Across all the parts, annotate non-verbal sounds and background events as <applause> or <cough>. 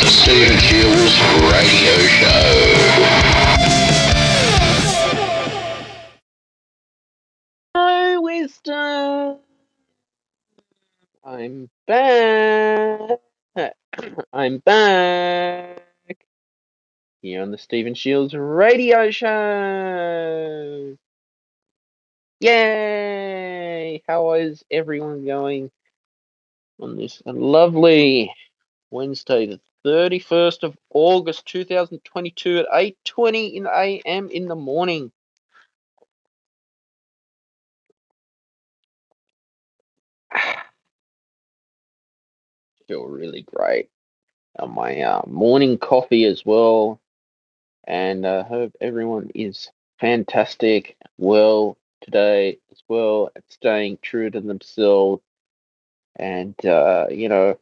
The Stephen Shiels Radio Show. Hello, Wisdom. I'm back. <clears throat> I'm back here on the Stephen Shiels Radio Show. Yay! How is everyone going on this lovely Wednesday, the 31st of August 2022 at 8:20 in the a.m. in the morning? <sighs> Feel really great. On my uh, morning coffee as well, and I hope everyone is fantastic, well today as well, and staying true to themselves, and uh, you know,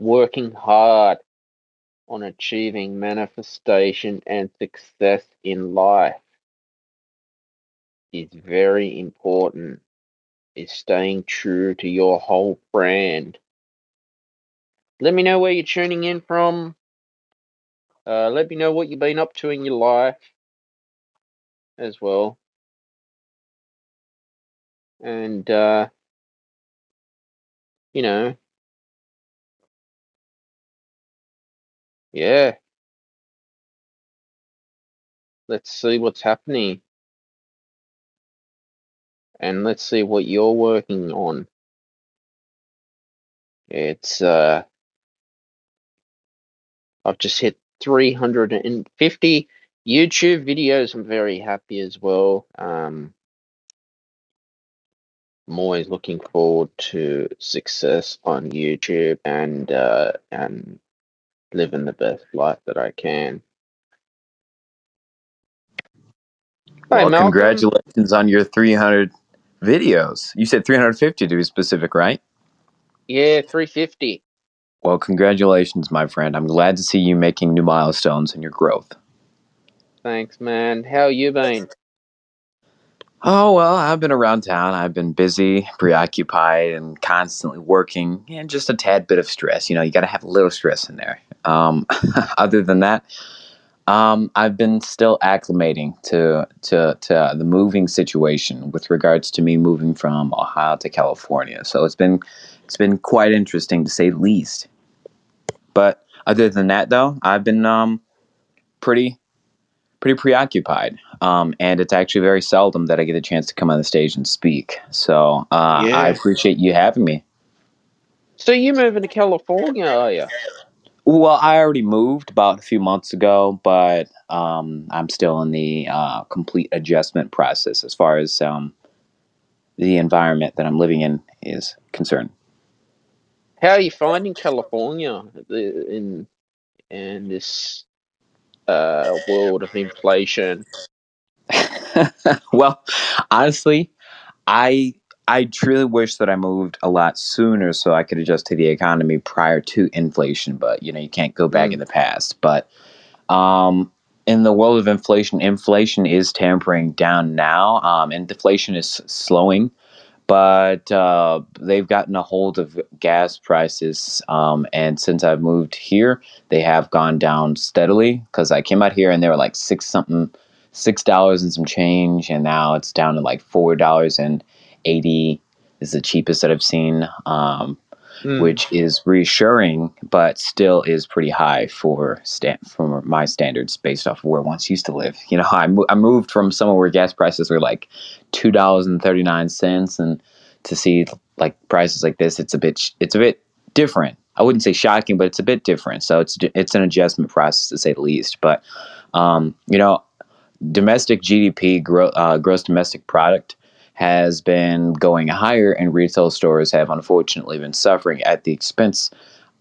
working hard on achieving manifestation and success in life is very important. Is staying true to your whole brand. Let me know where you're tuning in from. Uh, let me know what you've been up to in your life as well. And, uh, you know, yeah, let's see what's happening. And let's see what you're working on. It's, uh, I've just hit 350 YouTube videos. I'm very happy as well. Um, I'm always looking forward to success on YouTube and uh, and living the best life that I can. Well, Malcolm. congratulations on your 300 videos. You said 350 to be specific, right? Yeah, 350. Well, congratulations, my friend. I'm glad to see you making new milestones in your growth. Thanks, man. How you been? Oh, well, I've been around town. I've been busy, preoccupied, and constantly working, and just a tad bit of stress. You know, you got to have a little stress in there. Um, <laughs> other than that, um, I've been still acclimating to, to, to the moving situation with regards to me moving from Ohio to California. So it's been it's been quite interesting to say the least. But other than that, though, I've been um, pretty pretty preoccupied. Um, and it's actually very seldom that I get a chance to come on the stage and speak. So uh, I appreciate you having me. So you're moving to California, are you? Well, I already moved about a few months ago, but um, I'm still in the uh, complete adjustment process as far as um, the environment that I'm living in is concerned. How are you finding California in in this uh, world of inflation? <laughs> <laughs> well, honestly, I I truly wish that I moved a lot sooner so I could adjust to the economy prior to inflation. But you know, you can't go back Mm. in the past. But um, in the world of inflation, inflation is tampering down now, um, and deflation is slowing. But uh, they've gotten a hold of gas prices, um, and since I've moved here, they have gone down steadily. Because I came out here and they were like six something, six dollars and some change, and now it's down to like four dollars and eighty is the cheapest that I've seen. Um, Mm. which is reassuring, but still is pretty high for sta- for my standards based off of where I once used to live. You know, I, mo- I moved from somewhere where gas prices were like two dollars and thirty nine cents, and to see like prices like this, it's a bit it's a bit different. I wouldn't say shocking, but it's a bit different. So it's it's an adjustment process to say the least. But um, you know, domestic GDP, gro- uh, gross domestic product, has been going higher, and retail stores have unfortunately been suffering at the expense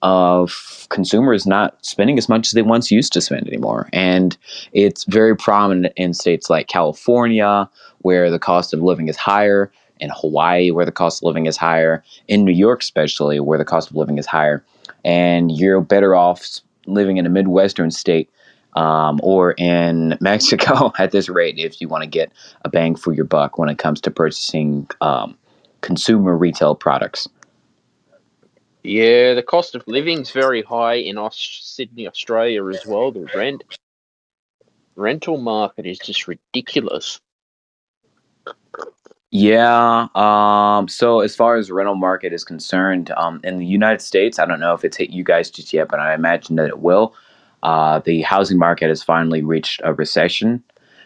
of consumers not spending as much as they once used to spend anymore. And it's very prominent in states like California, where the cost of living is higher, in Hawaii, where the cost of living is higher, in New York, especially, where the cost of living is higher. And you're better off living in a Midwestern state um, or in <laughs> Mexico at this rate if you want to get a bang for your buck when it comes to purchasing um, consumer retail products. Yeah, the cost of living is very high in Aus- Sydney, Australia as well. The rent rental market is just ridiculous. Yeah. Um, so as far as rental market is concerned, um, in the United States, I don't know if it's hit you guys just yet, but I imagine that it will. Uh, the housing market has finally reached a recession.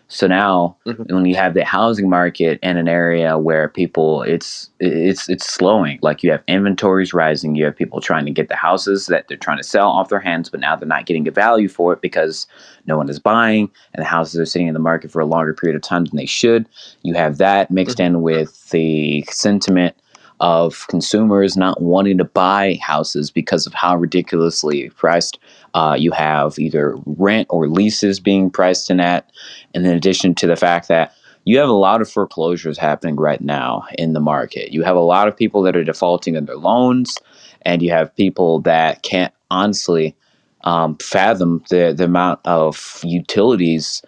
So now, Mhm. when you have the housing market in an area where people, it's it's it's slowing. Like you have inventories rising, you have people trying to get the houses that they're trying to sell off their hands, but now they're not getting a value for it because no one is buying, and the houses are sitting in the market for a longer period of time than they should. You have that mixed in with the sentiment of consumers not wanting to buy houses because of how ridiculously priced. Uh, you have either rent or leases being priced in at, and in addition to the fact that you have a lot of foreclosures happening right now in the market. You have a lot of people that are defaulting on their loans, and you have people that can't honestly um, fathom the the amount of utilities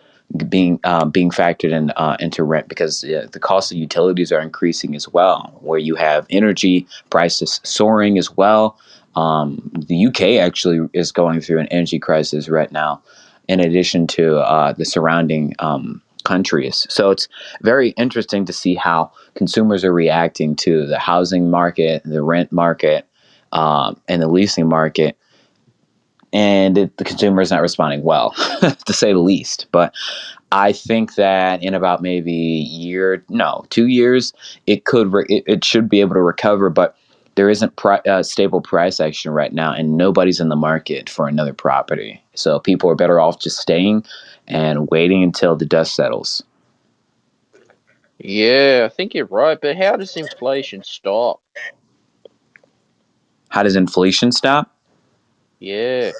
being uh, being factored in uh, into rent because uh, the cost of utilities are increasing as well. Where you have energy prices soaring as well. Um, the UK actually is going through an energy crisis right now, in addition to uh, the surrounding um, countries. So it's very interesting to see how consumers are reacting to the housing market, the rent market, um, and the leasing market and it, the consumer is not responding well, <laughs> to say the least. But I think that in about maybe year, no, two years, it could, re- it, it should be able to recover. But there isn't pri- uh, stable price action right now, and nobody's in the market for another property. So people are better off just staying and waiting until the dust settles. Yeah, I think you're right. But how does inflation stop? How does inflation stop? Yeah.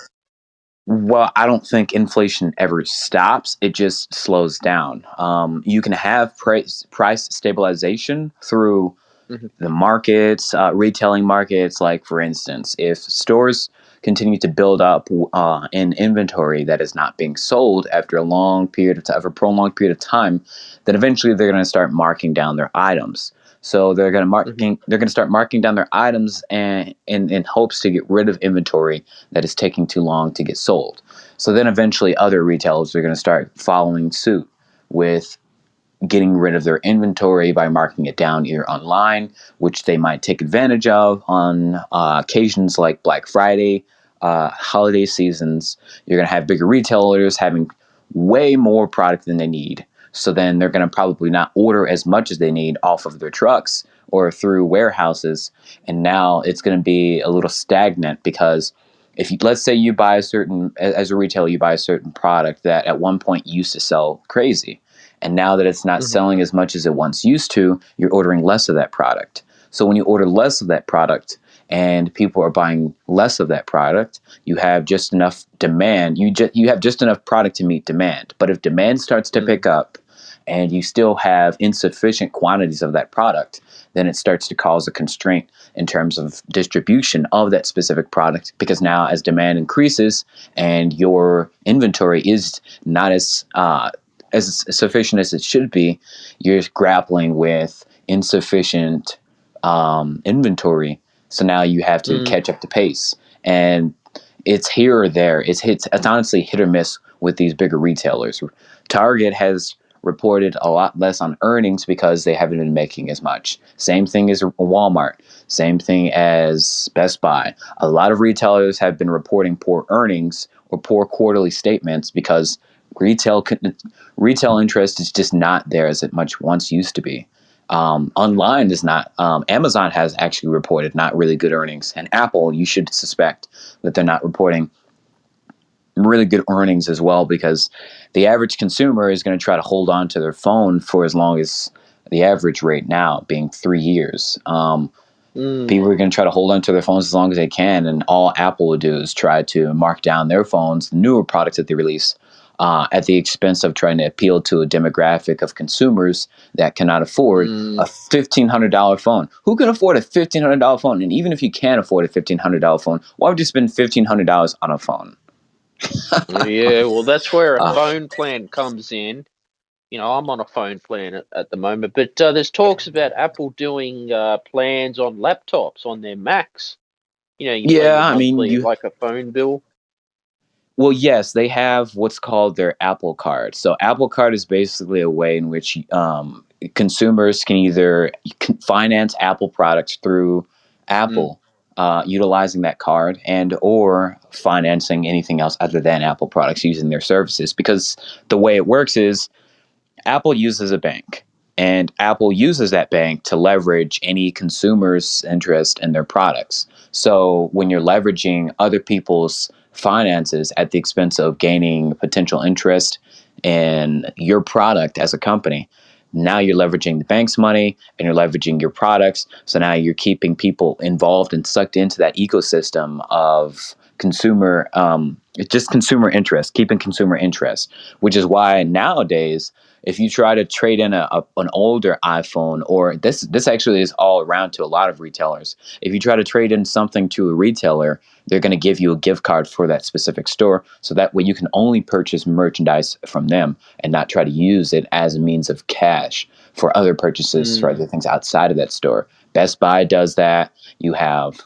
Well, I don't think inflation ever stops. It just slows down. Um, you can have price price stabilization through Mhm. the markets, uh, retailing markets. Like for instance, if stores continue to build up uh, an inventory that is not being sold after a long period of time, for a prolonged period of time, then eventually they're going to start marking down their items. So they're going to marking they're going to start marking down their items and in, in hopes to get rid of inventory that is taking too long to get sold. So then eventually other retailers are going to start following suit with getting rid of their inventory by marking it down either online, which they might take advantage of on uh, occasions like Black Friday, uh, holiday seasons. You're going to have bigger retailers having way more product than they need. So then they're going to probably not order as much as they need off of their trucks or through warehouses. And now it's going to be a little stagnant because if you, let's say you buy a certain as a retailer you buy a certain product that at one point used to sell crazy and now that it's not Mhm. selling as much as it once used to you're ordering less of that product so when you order less of that product and people are buying less of that product you have just enough demand you just you have just enough product to meet demand but if demand starts to Mm. pick up and you still have insufficient quantities of that product then it starts to cause a constraint in terms of distribution of that specific product because now as demand increases and your inventory is not as uh, as sufficient as it should be you're grappling with insufficient um, inventory. So now you have to Mm. catch up the pace. And it's here or there. It's hits it's honestly hit or miss with these bigger retailers. Target has reported a lot less on earnings because they haven't been making as much same thing as walmart same thing as Best Buy. A lot of retailers have been reporting poor earnings or poor quarterly statements because retail retail interest is just not there as it much once used to be. Um, online is not. Um, Amazon has actually reported not really good earnings, and Apple, you should suspect that they're not reporting really good earnings as well because the average consumer is going to try to hold on to their phone for as long as the average rate now being three years. Um, Mm. people are going to try to hold on to their phones as long as they can, and all Apple will do is try to mark down their phones, the newer products that they release, uh, at the expense of trying to appeal to a demographic of consumers that cannot afford Mm. a fifteen hundred dollar phone. Who can afford a fifteen hundred dollar phone? And even if you can afford a fifteen hundred dollar phone, why would you spend fifteen hundred dollars on a phone? Yeah, well, that's where a Uh. <laughs> phone plan comes in. You know, I'm on a phone plan at, at the moment, but uh, there's talks about Apple doing uh, plans on laptops on their Macs. You know, you Yeah, I mean, you like a phone bill. Well, yes, they have what's called their Apple Card. So, Apple Card is basically a way in which um, consumers can either finance Apple products through Apple, uh, utilizing that card, and or financing anything else other than Apple products using their services. Because the way it works is Apple uses a bank, and Apple uses that bank to leverage any consumer's interest in their products. So when you're leveraging other people's finances at the expense of gaining potential interest in your product as a company, now you're leveraging the bank's money and you're leveraging your products. So now you're keeping people involved and sucked into that ecosystem of consumer, um, just consumer interest, keeping consumer interest, which is why nowadays if you try to trade in a, a, an older iPhone, or this this actually is all around to a lot of retailers. If you try to trade in something to a retailer, they're going to give you a gift card for that specific store, so that way you can only purchase merchandise from them and not try to use it as a means of cash for other purchases for Mm. other things outside of that store. Best Buy does that. You have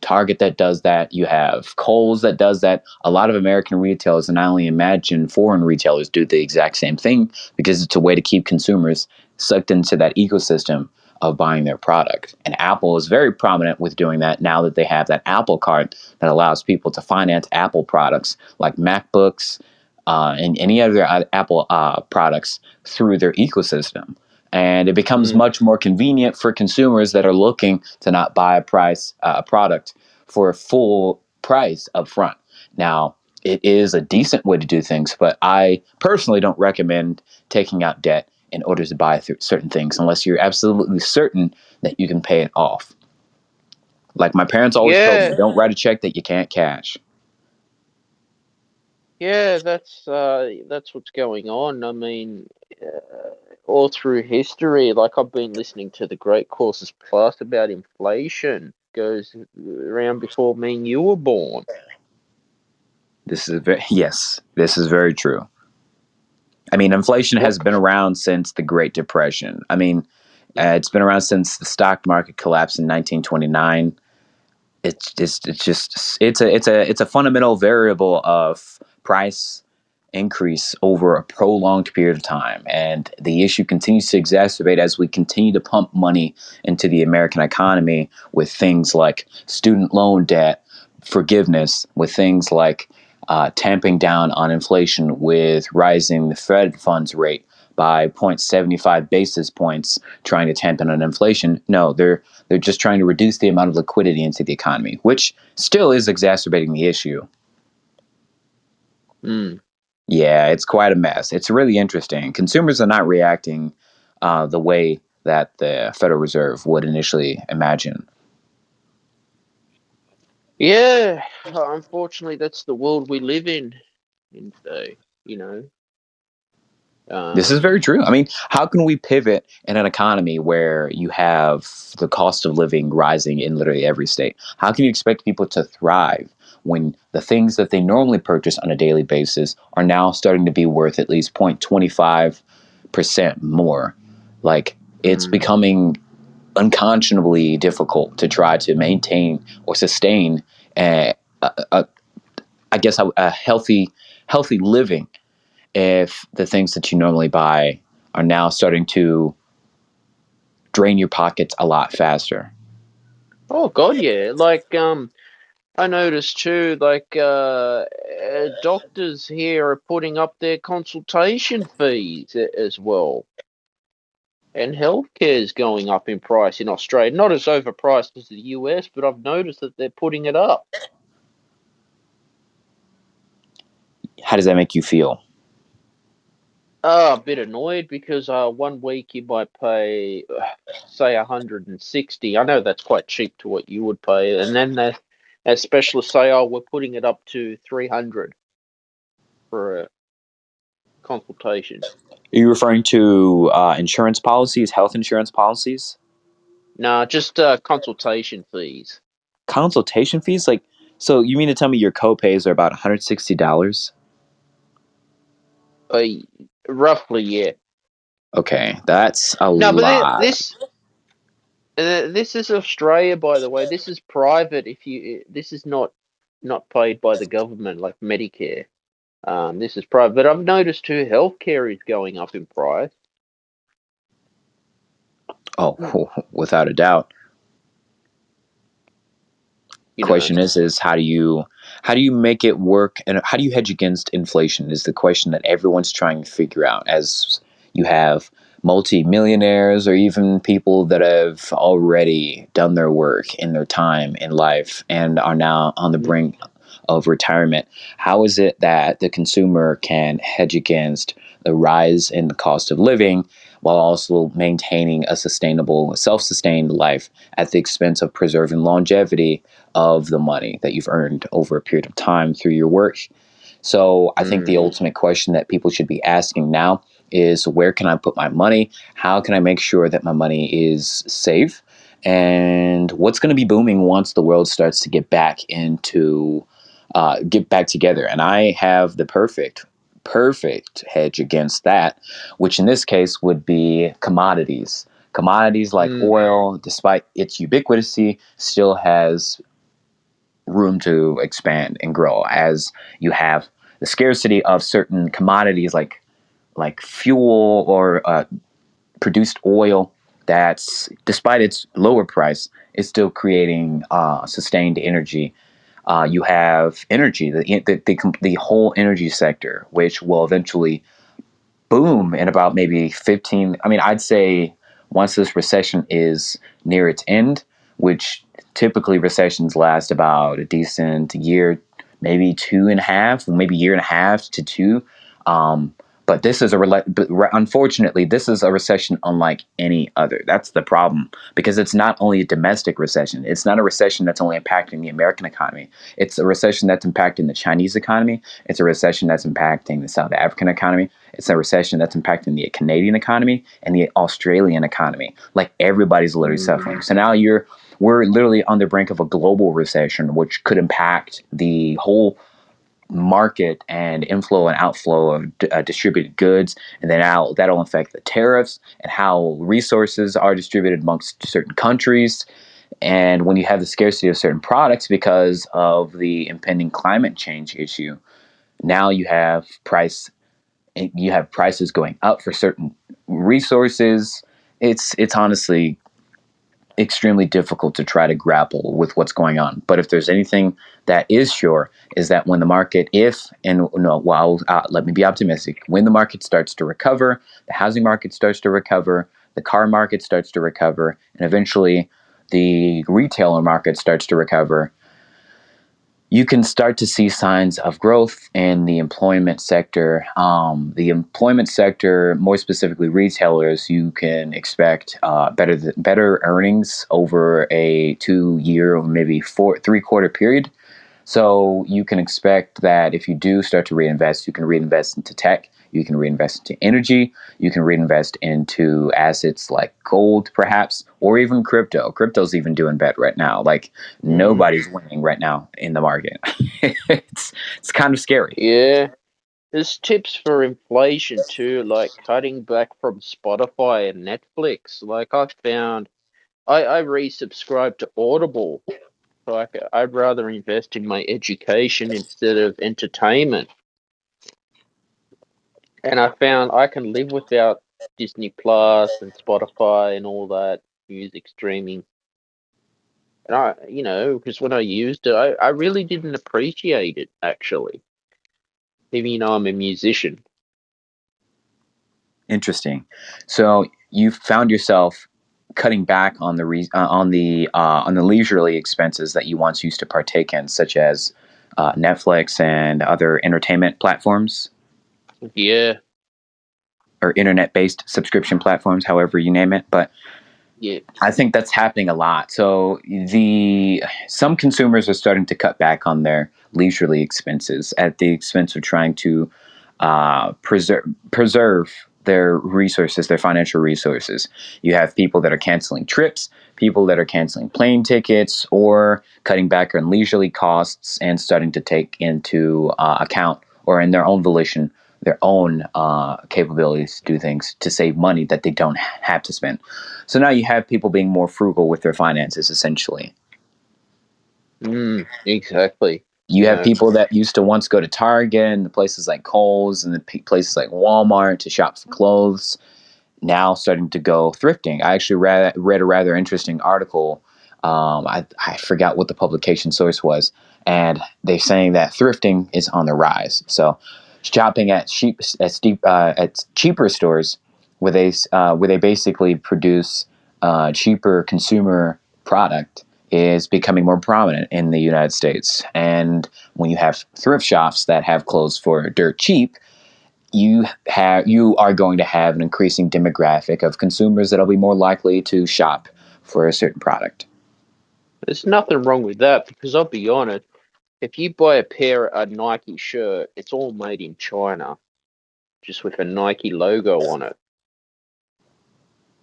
Target that does that. You have Kohl's that does that. A lot of American retailers, and I only imagine foreign retailers, do the exact same thing because it's a way to keep consumers sucked into that ecosystem of buying their product. And Apple is very prominent with doing that now that they have that Apple card that allows people to finance Apple products like MacBooks uh, and any other uh, Apple uh, products through their ecosystem. And it becomes Mm. much more convenient for consumers that are looking to not buy a price uh, a product for a full price up front. Now, it is a decent way to do things, but I personally don't recommend taking out debt in order to buy th- certain things unless you're absolutely certain that you can pay it off. Like my parents always told me, don't write a check that you can't cash. Yeah, that's uh, that's what's going on. I mean, uh, all through history, like I've been listening to the Great Courses Plus about inflation goes around before me and you were born. This is very yes, this is very true. I mean, inflation has been around since the Great Depression. I mean, uh, it's been around since the stock market collapsed in 1929. It's just, it's just, it's a, it's a, it's a fundamental variable of price increase over a prolonged period of time, and the issue continues to exacerbate as we continue to pump money into the American economy with things like student loan debt forgiveness, with things like uh, tamping down on inflation with rising the Fed funds rate by 0.75 basis points, trying to tamp down on inflation. No, they're they're just trying to reduce the amount of liquidity into the economy, which still is exacerbating the issue. Mm. Yeah, it's quite a mess. It's really interesting. Consumers are not reacting uh, the way that the Federal Reserve would initially imagine. Yeah, unfortunately, that's the world we live in. In today, you know. Um, This is very true. I mean, how can we pivot in an economy where you have the cost of living rising in literally every state? How can you expect people to thrive when the things that they normally purchase on a daily basis are now starting to be worth at least 0.25% more? Like, it's Mm. becoming unconscionably difficult to try to maintain or sustain a, a, a I guess a, a healthy healthy living if the things that you normally buy are now starting to drain your pockets a lot faster. Oh God, yeah. Like um, I noticed too. Like uh, uh, doctors here are putting up their consultation fees as well, and healthcare is going up in price in Australia. Not as overpriced as the US, but I've noticed that they're putting it up. How does that make you feel? Oh, a bit annoyed because uh, one week you might pay, uh, say, 160. I know that's quite cheap to what you would pay, and then that that specialists say, "Oh, we're putting it up to 300 for a consultation." Are you referring to uh, insurance policies, health insurance policies, Nah, just uh, consultation fees. consultation fees? Like, so you mean to tell me your copays are about one hundred sixty dollars? Uh, roughly, yeah. Okay, that's a No, but lot. this Uh, this is Australia, by the way. This is private. If you, this is not not paid by the government like Medicare. Um, this is private. But I've noticed too, healthcare is going up in price. Oh, <laughs> without a doubt. You know. question is is how do you how do you make it work and how do you hedge against inflation is the question that everyone's trying to figure out as you have multi-millionaires or even people that have already done their work in their time in life and are now on the brink of retirement how is it that the consumer can hedge against the rise in the cost of living while also maintaining a sustainable self-sustained life at the expense of preserving longevity of the money that you've earned over a period of time through your work. So I think the Mm. ultimate question that people should be asking now is where can I put my money? How can I make sure that my money is safe? And what's going to be booming once the world starts to get back into uh, get back together? And I have the perfect perfect hedge against that, which in this case would be commodities. Commodities like Mm. oil, despite its ubiquity, still has room to expand and grow as you have the scarcity of certain commodities like like fuel or uh, produced oil that's despite its lower price is still creating uh, sustained energy. Uh, you have energy the, the, the, the whole energy sector which will eventually boom in about maybe 15 i mean i'd say once this recession is near its end which typically recessions last about a decent year maybe two and a half maybe year and a half to two um, but this is a rela- re- unfortunately this is a recession unlike any other that's the problem because it's not only a domestic recession it's not a recession that's only impacting the american economy it's a recession that's impacting the chinese economy it's a recession that's impacting the south african economy it's a recession that's impacting the Canadian economy and the Australian economy. Like everybody's literally Mhm. suffering. So now you're we're literally on the brink of a global recession, which could impact the whole market and inflow and outflow of uh, distributed goods, and then now that'll affect the tariffs and how resources are distributed amongst certain countries. And when you have the scarcity of certain products because of the impending climate change issue, now you have price you have prices going up for certain resources. It's it's honestly extremely difficult to try to grapple with what's going on. But if there's anything that is sure, is that when the market, if and no, uh, let me be optimistic. When the market starts to recover, the housing market starts to recover, the car market starts to recover, and eventually the retailer market starts to recover, you can start to see signs of growth in the employment sector. Um, the employment sector, more specifically retailers, you can expect uh, better th- better earnings over a two year or maybe four three quarter period. So you can expect that if you do start to reinvest, you can reinvest into tech, you can reinvest into energy, you can reinvest into assets like gold, perhaps, or even crypto. Crypto's even doing better right now. Like mm. nobody's winning right now in the market. <laughs> it's it's kind of scary. Yeah. There's tips for inflation too, like cutting back from Spotify and Netflix. Like I found, I I resubscribed to Audible. Like I'd rather invest in my education instead of entertainment. And I found I can live without Disney Plus and Spotify and all that music streaming. And I, you know, because when I used it, I, I really didn't appreciate it actually. Even though I'm a musician. Interesting. So you found yourself cutting back on the re- uh, on the uh, on the leisurely expenses that you once used to partake in, such as uh, Netflix and other entertainment platforms Yeah, or internet-based subscription platforms, however you name it. But yeah. I think that's happening a lot. So the some consumers are starting to cut back on their leisurely expenses at the expense of trying to uh, preserve preserve their resources, their financial resources. You have people that are canceling trips, people that are canceling plane tickets, or cutting back on leisurely costs and starting to take into uh, account or in their own volition their own uh, capabilities to do things to save money that they don't have to spend. So now you have people being more frugal with their finances, essentially. Mm, exactly. You have Yeah. people that used to once go to Target and places like Kohl's and the p- places like Walmart to shop for clothes, now starting to go thrifting. I actually read, read a rather interesting article. Um, I, I forgot what the publication source was, and they're saying that thrifting is on the rise. So, shopping at cheap at steep uh, at cheaper stores where they uh, where they basically produce uh, cheaper consumer product is becoming more prominent in the United States. And when you have thrift shops that have clothes for dirt cheap, you have you are going to have an increasing demographic of consumers that'll be more likely to shop for a certain product. There's nothing wrong with that because I'll be honest, if you buy a pair a Nike shirt, it's all made in China, just with a Nike logo on it,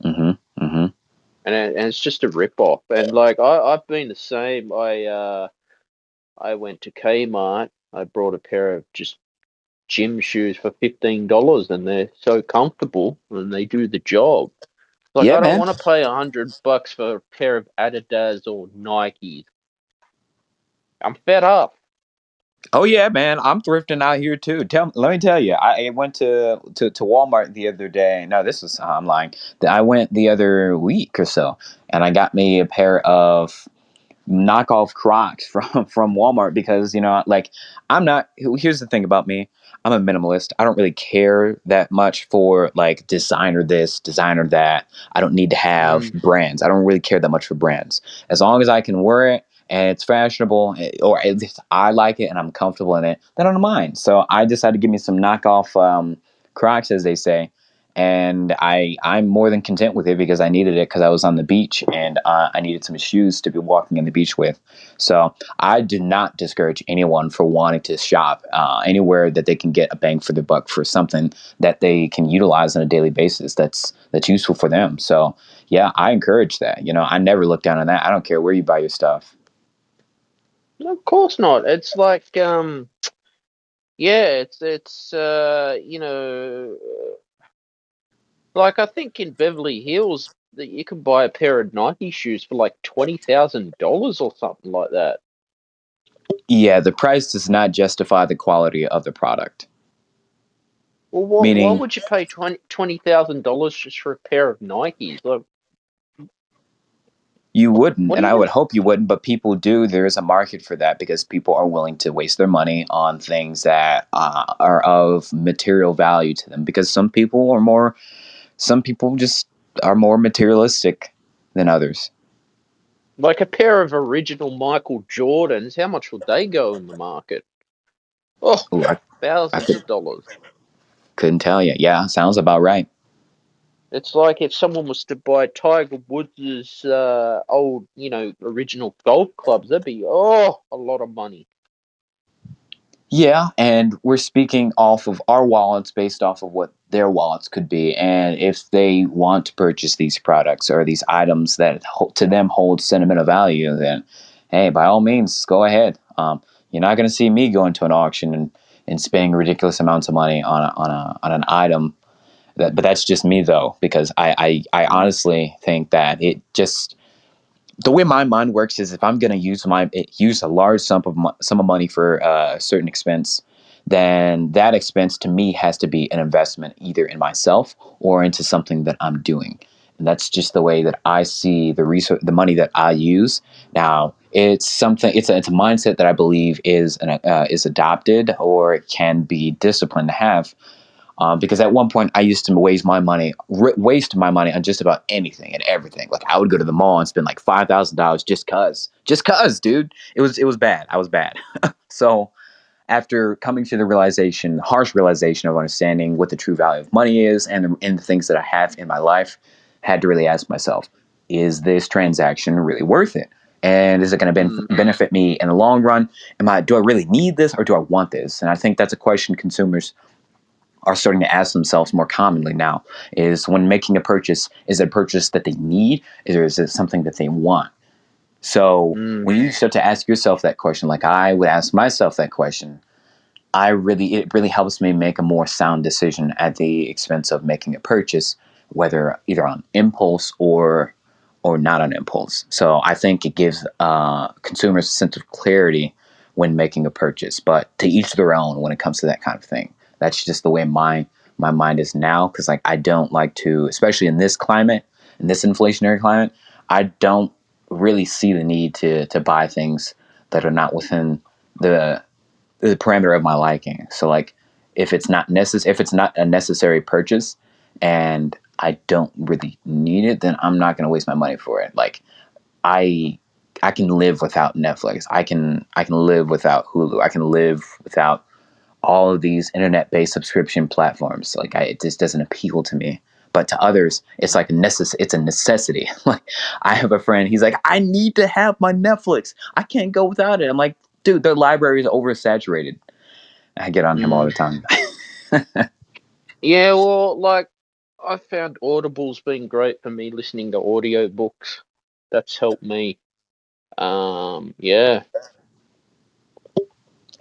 Mm-hmm. Mm-hmm. and and it's just a rip off. And like I I've been the same. I uh I went to Kmart. I brought a pair of just gym shoes for fifteen dollars, and they're so comfortable and they do the job. Like Yeah, I don't want to pay a hundred bucks for a pair of Adidas or Nikes. I'm fed up. Oh yeah, man. I'm thrifting out here too. Tell let me tell you, I, I went to, to to Walmart the other day. No, this was I'm lying. I went the other week or so, and I got me a pair of knockoff Crocs <laughs> from from Walmart because you know, like I'm not. Here's the thing about me. I'm a minimalist. I don't really care that much for like designer this, designer that. I don't need to have Mm. brands. I don't really care that much for brands. As long as I can wear it and it's fashionable, eh, or at least I like it and I'm comfortable in it, then I don't mind. So I decided to give me some knockoff um, Crocs, as they say, and I I'm more than content with it because I needed it because I was on the beach and uh, I needed some shoes to be walking on the beach with. So I do not discourage anyone for wanting to shop uh, anywhere that they can get a bang for their buck for something that they can utilize on a daily basis. That's that's useful for them. So yeah, I encourage that. You know, I never look down on that. I don't care where you buy your stuff. No, Of course not. It's like um yeah, it's it's uh you know like I think in Beverly Hills that you can buy a pair of Nike shoes for like twenty thousand dollars or something like that. Yeah, the price does not justify the quality of the product. Well, why, why would you pay twenty twenty thousand dollars just for a pair of Nikes? Like, You wouldn't, What and do I you- would hope you wouldn't, but people do. There is a market for that because people are willing to waste their money on things that uh, are of material value to them. Because some people are more, some people just are more materialistic than others. like a pair of original Michael Jordans, how much would they go in the market? Oh, Ooh, I thousands could- of dollars. couldn't tell you. Yeah, sounds about right. It's like if someone was to buy Tiger Woods' uh, old, you know, original golf clubs, that'd be oh a lot of money. Yeah, and we're speaking off of our wallets based off of what their wallets could be. And if they want to purchase these products or these items that to them hold sentimental value, then hey, by all means, go ahead. Um, you're not going to see me going to an auction and, and spending ridiculous amounts of money on a, on a on an item. That, but that's just me though, because I, I I honestly think that it just the way my mind works is if I'm going to use my use a large sum of mo- sum of money for uh, a certain expense, then that expense to me has to be an investment either in myself or into something that I'm doing. And that's just the way that I see the resource, the money that I use. Now, it's something. It's a, it's a mindset that I believe is an, uh, is adopted or can be disciplined to have. Um, because at one point I used to waste my money, r- waste my money on just about anything and everything. Like I would go to the mall and spend like five thousand dollars just cause, just cause, dude. It was it was bad. I was bad. <laughs> so after coming to the realization, harsh realization of understanding what the true value of money is and the, and the things that I have in my life, had to really ask myself, is this transaction really worth it? And is it going to ben- Mm. benefit me in the long run? Am I do I really need this or do I want this? And I think that's a question consumers are starting to ask themselves more commonly now is when making a purchase is it a purchase that they need or is it something that they want so Mm. when you start to ask yourself that question like i would ask myself that question I really it really helps me make a more sound decision at the expense of making a purchase, whether either on impulse or or not on impulse. So I think it gives uh, consumers a sense of clarity when making a purchase. But to each their own when it comes to that kind of thing. That's just the way my my mind is now because like I don't like to, especially in this climate, in this inflationary climate, I don't really see the need to to buy things that are not within the the parameter of my liking. So like if it's not necess- if it's not a necessary purchase and I don't really need it, then I'm not going to waste my money for it. Like I I can live without Netflix. I can I can live without Hulu. I can live without all of these internet-based subscription platforms. Like I, it just doesn't appeal to me. But to others, it's like a necess- it's a necessity. <laughs> like I have a friend, he's like, I need to have my Netflix. I can't go without it. I'm like, dude, their library is oversaturated. I get on him all the time. <laughs> Yeah, well, like I found Audible's been great for me listening to audio books. That's helped me. Um, yeah,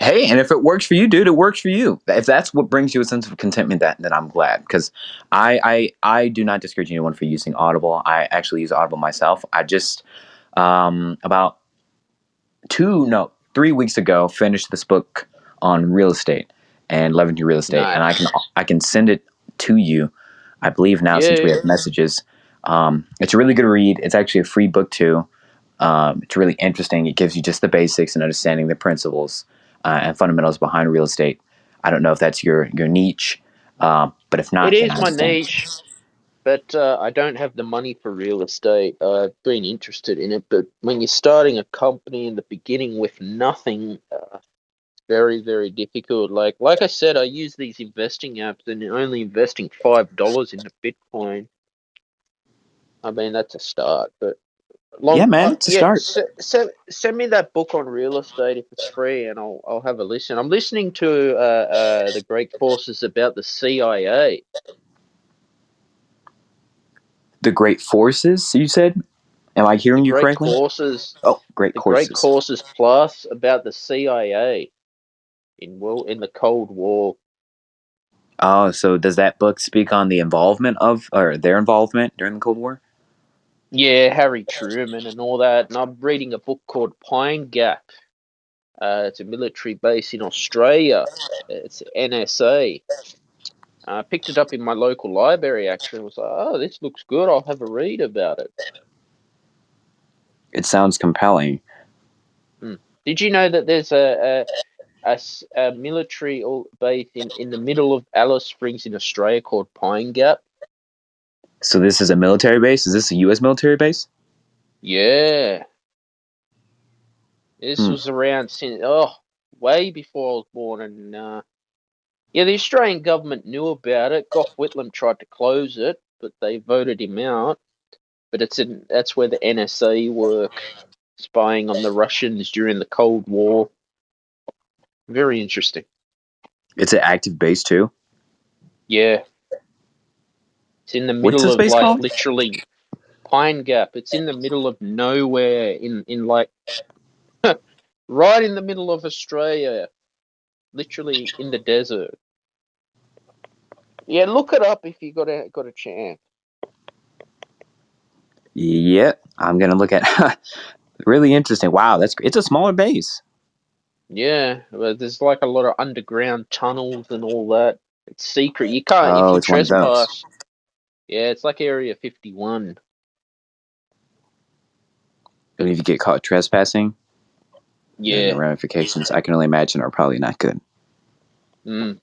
hey, and if it works for you, dude, it works for you. If that's what brings you a sense of contentment, that then I'm glad because I, I I do not discourage anyone for using Audible. I actually use Audible myself. I just um, about two no three weeks ago finished this book on real estate and leveraging real estate, and I can I can send it to you. I believe now since we have messages. Um, it's a really good read. It's actually a free book too. Um, it's really interesting. It gives you just the basics and understanding the principles uh, and fundamentals behind real estate. I don't know if that's your your niche, uh, but if not, it is my niche, but uh, I don't have the money for real estate. I've been interested in it, but when you're starting a company in the beginning with nothing, uh, it's very very difficult. Like like I said, I use these investing apps and only investing five dollars into Bitcoin. I mean that's a start, but long, Yeah, man, uh, yeah. start. Se- se- send me that book on real estate if it's free, and I'll I'll have a listen. I'm listening to uh, uh, the great Forces about the CIA. The great forces, you said. Am I The hearing you great correctly? courses, Oh, great the great courses. courses plus about the CIA in world in the Cold War. Oh, so does that book speak on the involvement of or their involvement during the Cold War? Yeah, Harry Truman and all that. And I'm reading a book called Pine Gap. Uh, it's a military base in Australia. It's NSA. I picked it up in my local library actually. and was like, oh, this looks good. I'll have a read about it. It sounds compelling. Did you know that there's a a military base in, in the middle of Alice Springs in Australia called Pine Gap? So this is a military base. Is this a U.S. military base? Yeah. This Hmm. was around since, oh, way before I was born. And uh, yeah, the Australian government knew about it. Gough Whitlam tried to close it, but they voted him out. But it's in, that's where the NSA work, spying on the Russians during the Cold War. Very interesting. It's an active base too. Yeah. It's in the middle of like called? literally Pine Gap. It's in the middle of nowhere in in like <laughs> right in the middle of Australia, literally in the desert. Yeah, look it up if you got a got a chance. Yep, I'm gonna look at. <laughs> really interesting. Wow, that's it's a smaller base. Yeah, but there's like a lot of underground tunnels and all that. It's secret. You can't if Oh, you of those. trespass. Yeah, it's like Area 51. And if you get caught trespassing, yeah, the ramifications I can only imagine are probably not good. Mm.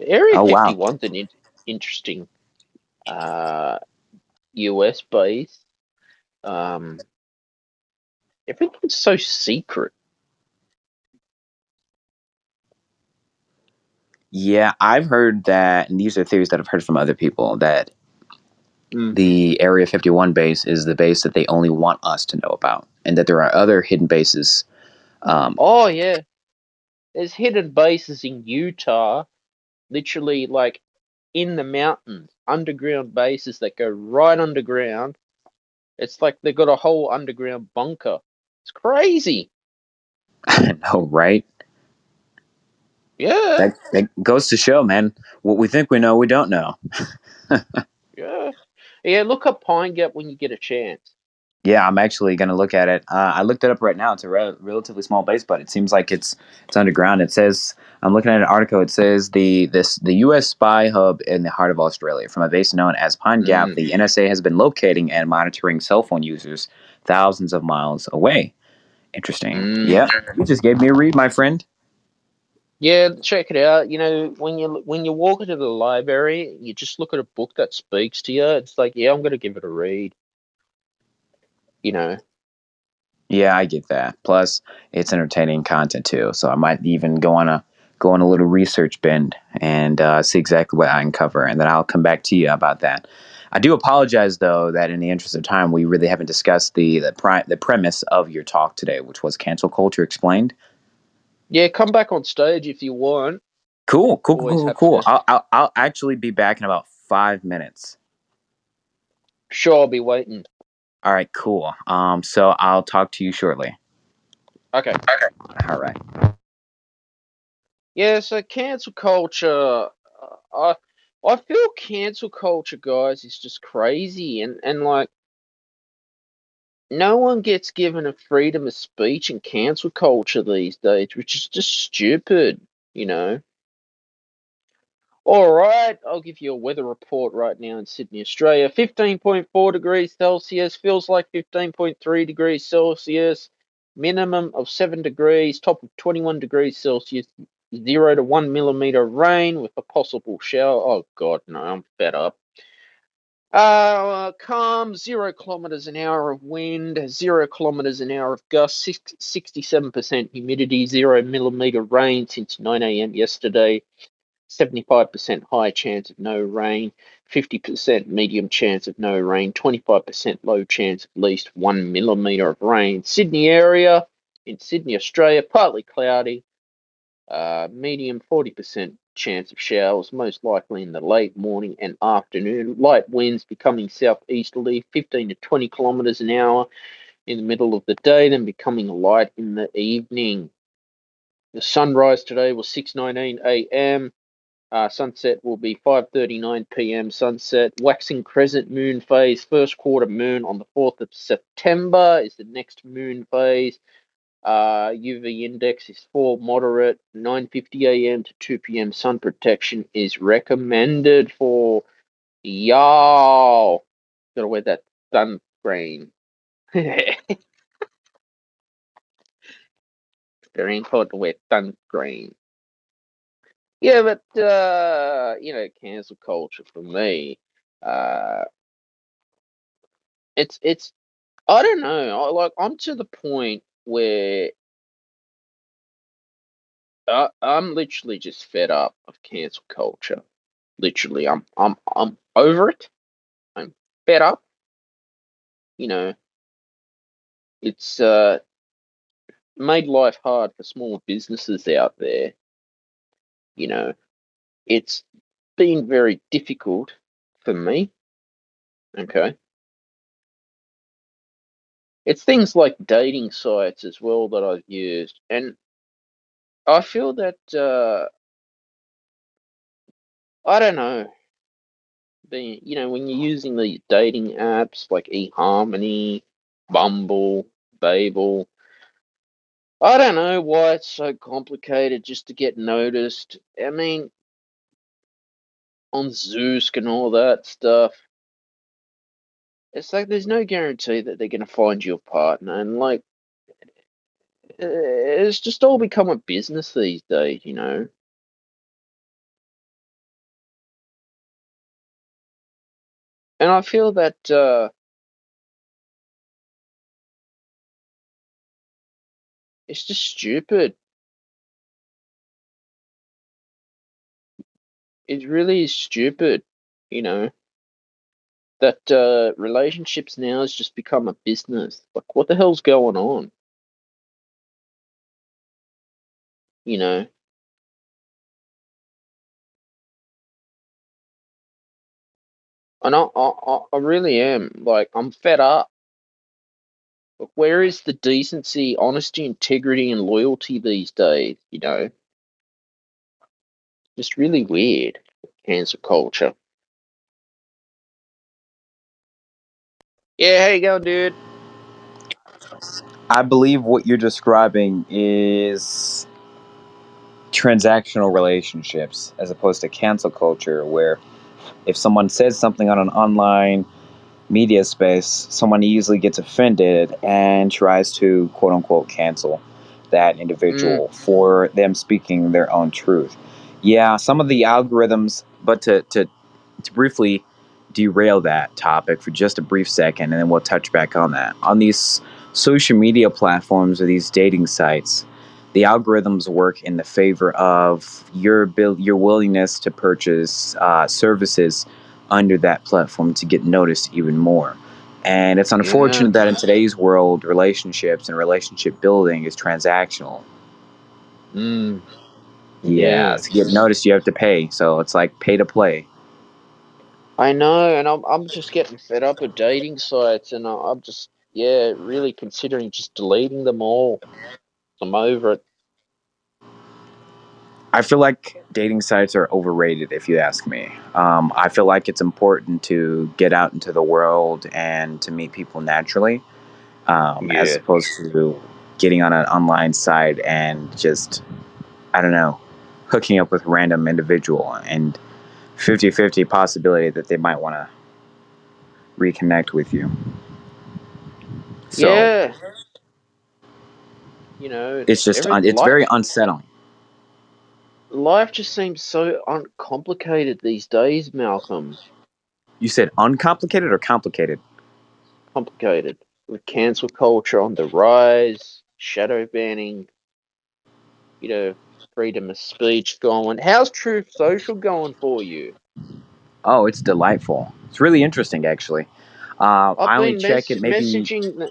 Area Oh, wow. 51's an in- interesting uh, US base. Um, everything's so secret. Yeah, I've heard that, and these are theories that I've heard from other people that Mm. the Area 51 base is the base that they only want us to know about, and that there are other hidden bases. Um, Oh yeah, there's hidden bases in Utah, literally like in the mountains, underground bases that go right underground. It's like they've got a whole underground bunker. It's crazy. <laughs> I know, right? Yeah, That, that goes to show, man. What we think we know, we don't know. <laughs> yeah, yeah. Look up Pine Gap when you get a chance. Yeah, I'm actually going to look at it. Uh, I looked it up right now. It's a re- relatively small base, but it seems like it's it's underground. It says I'm looking at an article. It says the this the U.S. spy hub in the heart of Australia, from a base known as Pine Gap, Mm. the NSA has been locating and monitoring cell phone users thousands of miles away. Interesting. Mm. Yeah, you just gave me a read, my friend. Yeah, check it out. You know, when you when you walk into the library, you just look at a book that speaks to you. It's like, yeah, I'm gonna give it a read. You know, Yeah, I get that. Plus, it's entertaining content too, so I might even go on a go on a little research bend and uh, see exactly what I can cover, and then I'll come back to you about that. I do apologize though that in the interest of time, we really haven't discussed the the, pri- the premise of your talk today, which was cancel culture explained. Yeah, come back on stage if you want. Cool, cool, cool, Always cool, cool. I'll, I'll I'll actually be back in about five minutes. Sure, I'll be waiting. All right, cool. Um, so I'll talk to you shortly. Okay. All right. Yeah, so cancel culture. uh, I I feel cancel culture, guys, is just crazy, and and like no one gets given a freedom of speech in cancel culture these days, which is just stupid, you know. All right, I'll give you a weather report right now in Sydney, Australia. 15.4 degrees Celsius, feels like 15.3 degrees Celsius, minimum of 7 degrees, top of 21 degrees Celsius, 0 to 1 millimeter rain with a possible shower. Oh, God, no, I'm fed up. Uh, calm, 0 kilometers an hour of wind, 0 kilometers an hour of gust, 67% humidity, 0 millimeter rain since 9 a.m. yesterday. 75% high chance of no rain, 50% medium chance of no rain, 25% low chance of at least one millimeter of rain. Sydney area, in Sydney, Australia, partly cloudy, uh, medium 40% chance of showers, most likely in the late morning and afternoon. Light winds becoming southeasterly, 15 to 20 kilometers an hour in the middle of the day, then becoming light in the evening. The sunrise today was 6:19 a.m. Uh, sunset will be 5:39 p.m. Sunset. Waxing crescent moon phase. First quarter moon on the 4th of September is the next moon phase. Uh, UV index is 4 moderate. 9:50 a.m. to 2 p.m. Sun protection is recommended for y'all. Gotta wear that sunscreen. <laughs> Very important to wear sunscreen. Yeah, but uh, you know, cancel culture for me, uh, it's it's I don't know. I, like I'm to the point where I, I'm literally just fed up of cancel culture. Literally, I'm I'm I'm over it. I'm fed up. You know, it's uh made life hard for small businesses out there. You know, it's been very difficult for me. Okay. It's things like dating sites as well that I've used, and I feel that uh, I don't know. You know when you're using these dating apps like eHarmony, Bumble, Babel, I don't know why it's so complicated just to get noticed. I mean, on Zoosk and all that stuff, it's like there's no guarantee that they're gonna find your partner, and like it's just all become a business these days, you know. And I feel that uh, it's just stupid. It really is stupid, you know. That uh, relationships now has just become a business. Like, what the hell's going on? You know. And I, I, I really am. Like, I'm fed up. Like, where is the decency, honesty, integrity, and loyalty these days? You know. just really weird. Cancel culture. Yeah, how you going, dude? I believe what you're describing is transactional relationships as opposed to cancel culture, where if someone says something on an online media space, someone easily gets offended and tries to quote unquote cancel that mm. individual for them speaking their own truth. Yeah, some of the algorithms, but to, to, to briefly derail that topic for just a brief second, and then we'll touch back on that. On these social media platforms or these dating sites, the algorithms work in the favor of your bil- your willingness to purchase uh, services under that platform to get noticed even more. And it's unfortunate that in today's world, relationships and relationship building is transactional. Mm. Yeah, Yeah. to get noticed, you have to pay. So it's like pay to play. I know, and I'm I'm just getting fed up with dating sites, and I- I'm just yeah, really considering just deleting them all. I'm over it. I feel like dating sites are overrated, if you ask me. Um, I feel like it's important to get out into the world and to meet people naturally, um, as opposed to getting on an online site and just, I don't know, hooking up with random individual and 50 50 possibility that they might want to reconnect with you. So yeah. You know, it's just, every un- it's life very unsettling. life just seems so uncomplicated these days, Malcolm. You said uncomplicated or complicated? Complicated with cancel culture on the rise, shadow banning. You know, freedom of speech going. How's Truth Social going for you? Oh, it's delightful. It's really interesting, actually. Uh, I've I only been check mes- it maybe. messaging. the-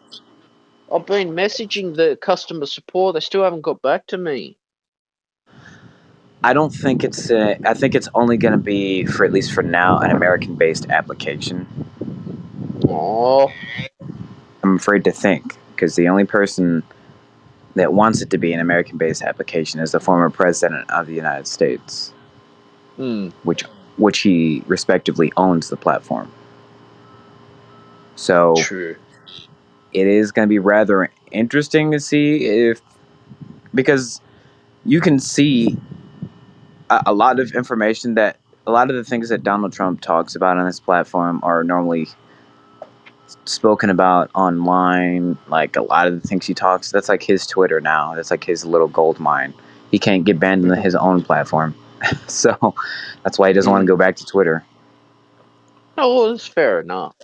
I've been messaging the customer support. They still haven't got back to me. I don't think it's. Uh, I think it's only going to be for at least for now an American-based application. Oh, I'm afraid to think because the only person that wants it to be an American-based application is the former president of the United States, hmm. which which he respectively owns the platform. So True. it is going to be rather interesting to see if because you can see a, a lot of information that a lot of the things that Donald Trump talks about on this platform are normally spoken about online. Like a lot of the things he talks, that's like his Twitter now. That's like his little gold mine. He can't get banned on his own platform, <laughs> so that's why he doesn't want to go back to Twitter. Oh, well, that's fair enough.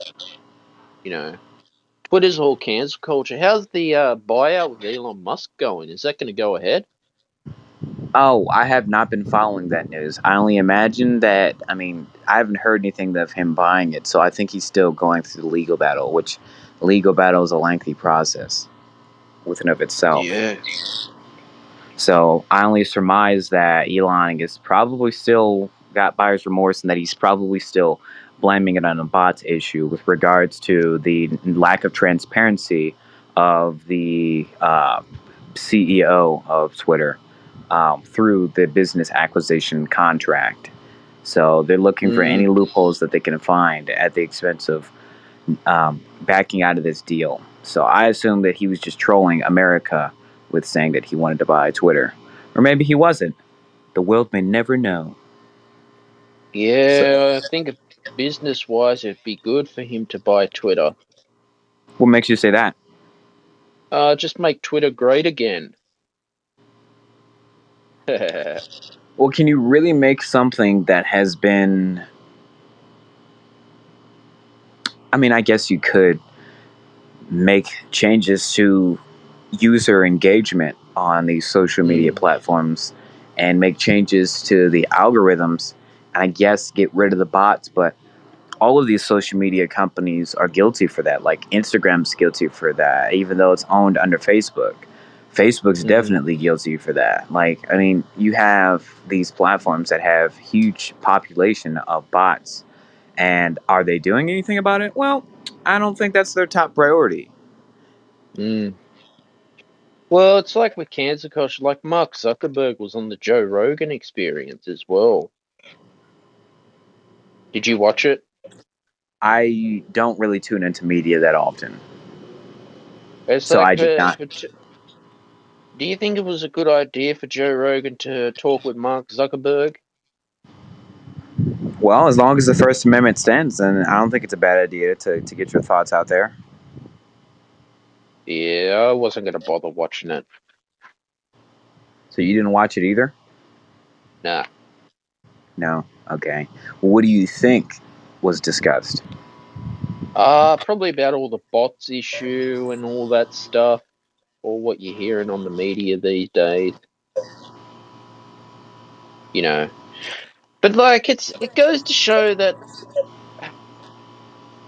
You know, Twitter's all cancel culture. How's the uh, buyout with Elon Musk going? Is that going to go ahead? Oh, I have not been following that news. I only imagine that. I mean, I haven't heard anything of him buying it, so I think he's still going through the legal battle, which legal battle is a lengthy process within of itself. Yeah. So I only surmise that Elon is probably still got buyer's remorse and that he's probably still blaming it on a bots issue with regards to the lack of transparency of the uh, CEO of Twitter um, through the business acquisition contract. So they're looking for Mm. any loopholes that they can find at the expense of um, backing out of this deal. So I assume that he was just trolling America with saying that he wanted to buy Twitter. Or maybe he wasn't. The world may never know. Yeah, I think business wise, it'd be good for him to buy Twitter. What makes you say that? Uh, just make Twitter great again. <laughs> Well, can you really make something that has been. I mean, I guess you could make changes to user engagement on these social media Mm. platforms and make changes to the algorithms and I guess get rid of the bots, but all of these social media companies are guilty for that. Like Instagram's guilty for that, even though it's owned under Facebook. Facebook's Mhm. definitely guilty for that. Like, I mean, you have these platforms that have huge population of bots, and are they doing anything about it? Well, I don't think that's their top priority. Mm. Well, it's like with cancer culture, like Mark Zuckerberg was on the Joe Rogan experience as well. Did you watch it? I don't really tune into media that often. It's So like I did for- not- for do you think it was a good idea for Joe Rogan to talk with Mark Zuckerberg? Well, as long as the First Amendment stands, then I don't think it's a bad idea to, to get your thoughts out there. Yeah, I wasn't going to bother watching it. So you didn't watch it either? Nah. No. Okay. What do you think was discussed? Uh, probably about all the bots issue and all that stuff, or what you're hearing on the media these days. You know, but like it's it goes to show that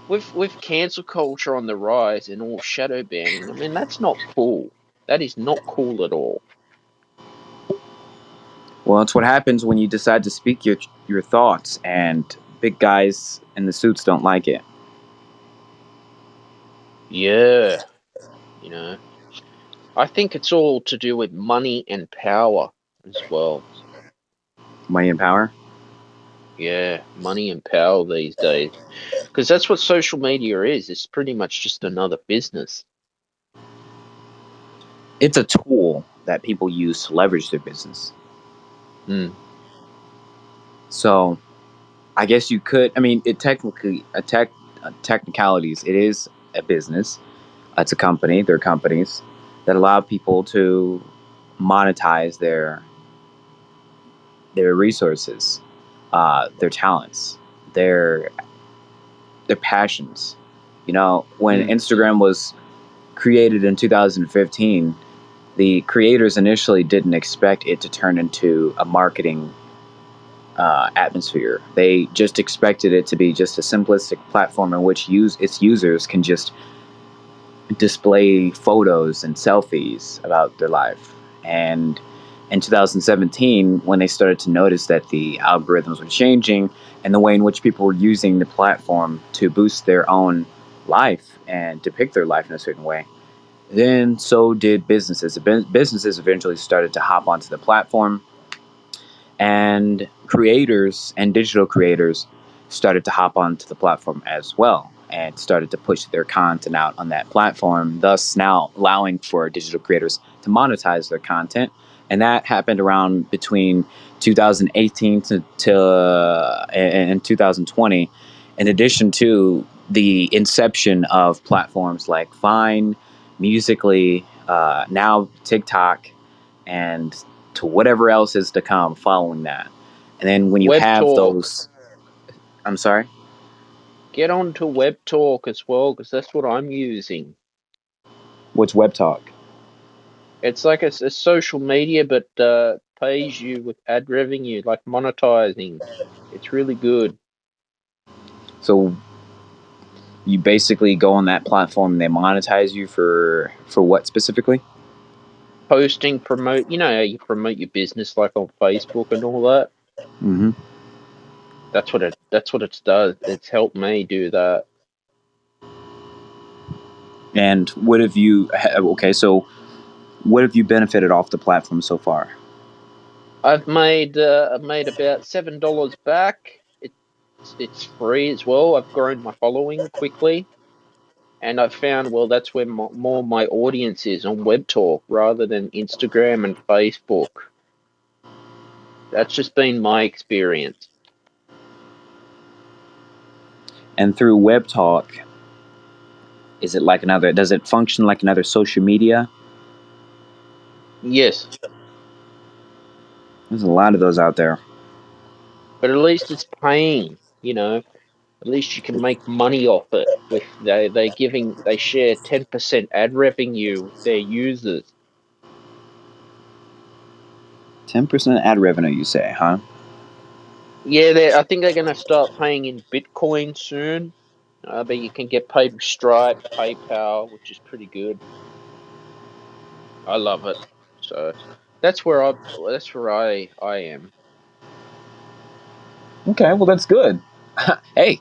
with with cancel culture on the rise and all shadow banning, I mean that's not cool. That is not cool at all. Well, it's what happens when you decide to speak your your thoughts, and big guys in the suits don't like it. Yeah, you know, I think it's all to do with money and power as well. Money and power. Yeah, money and power these days. Because that's what social media is. It's pretty much just another business. It's a tool that people use to leverage their business. Mm. So, I guess you could. I mean, it technically, a tech, uh, technicalities. It is a business. It's a company. They're companies that allow people to monetize their their resources, uh, their talents, their their passions. You know, when Mm. Instagram was created in 2015, the creators initially didn't expect it to turn into a marketing uh, atmosphere. They just expected it to be just a simplistic platform in which use its users can just display photos and selfies about their life. And in 2017, when they started to notice that the algorithms were changing and the way in which people were using the platform to boost their own life and depict their life in a certain way, then so did businesses. Businesses eventually started to hop onto the platform, and creators and digital creators started to hop onto the platform as well and started to push their content out on that platform, thus now allowing for digital creators to monetize their content. And that happened around between 2018 to, to uh, and 2020, in addition to the inception of platforms like Vine, Musical.ly, uh, now TikTok, and to whatever else is to come following that. And then when you Web have Talk. those, I'm sorry. Get on to Webtalk as well, because that's what I'm using. What's Webtalk? It's like a, a social media, but uh, pays you with ad revenue, like monetizing. It's really good. So you basically go on that platform and they monetize you for for what specifically? Posting, promote. You know how you promote your business, like on Facebook and all that. Mm-hmm. That's what it. That's what it does. It's helped me do that. And what have you? Okay, so what have you benefited off the platform so far? I've made uh, I've made about seven dollars back. It's it's free as well. I've grown my following quickly, and I've found well that's where mo more my audience is on Webtalk rather than Instagram and Facebook. That's just been my experience. And through Webtalk, is it like another? Does it function like another social media? Yes, There's a lot of those out there. but at least it's paying. You know, at least you can make money off it. With they they giving they share ten percent ad revenue with their users. Ten percent ad revenue, you say, huh? Yeah, they I think they're going to start paying in Bitcoin soon. Uh, but you can get paid Stripe, PayPal, which is pretty good. I love it. So that's where I that's where I I am. Okay, well that's good. <laughs> hey,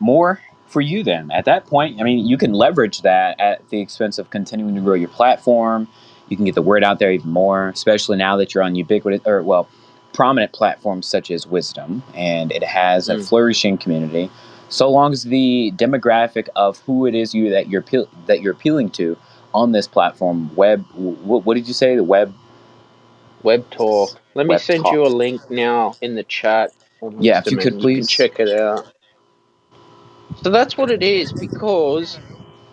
more for you then. At that point, I mean, you can leverage that at the expense of continuing to grow your platform. You can get the word out there even more, especially now that you're on ubiquitous or well, prominent platforms such as Wisdom, and it has a Mm. flourishing community. So long as the demographic of who it is you that you're that you're appealing to on this platform, web, what, what did you say? The web Webtalk. Let me send Talk. you a link now in the chat Yeah, if you could and you please. check it out. So that's what it is because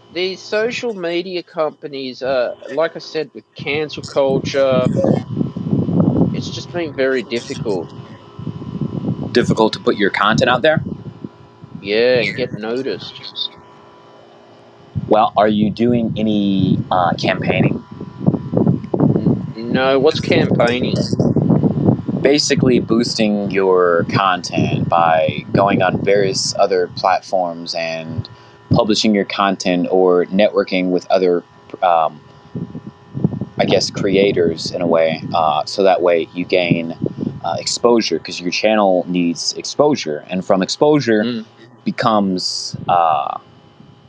these social media companies, uh, like I said, with cancel culture, it's just been very difficult. difficult to put your content out there. Yeah, and get noticed. Well, are you doing any uh, campaigning? No, what's campaigning? Basically, boosting your content by going on various other platforms and publishing your content or networking with other, um, I guess, creators in a way. Uh, so that way you gain uh, exposure because your channel needs exposure, and from exposure Mm, becomes uh,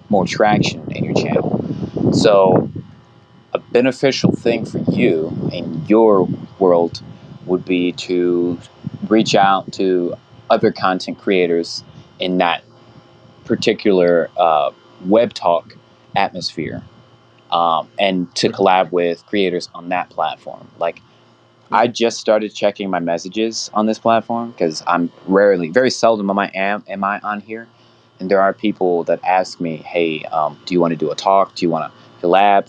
more traction in your channel. So a beneficial thing for you in your world would be to reach out to other content creators in that particular uh, Webtalk atmosphere um, and to collab with creators on that platform. Like i just started checking my messages on this platform because i'm rarely very seldom am i am, am i on here. And there are people that ask me hey um, do you want to do a talk? Do you want to collab?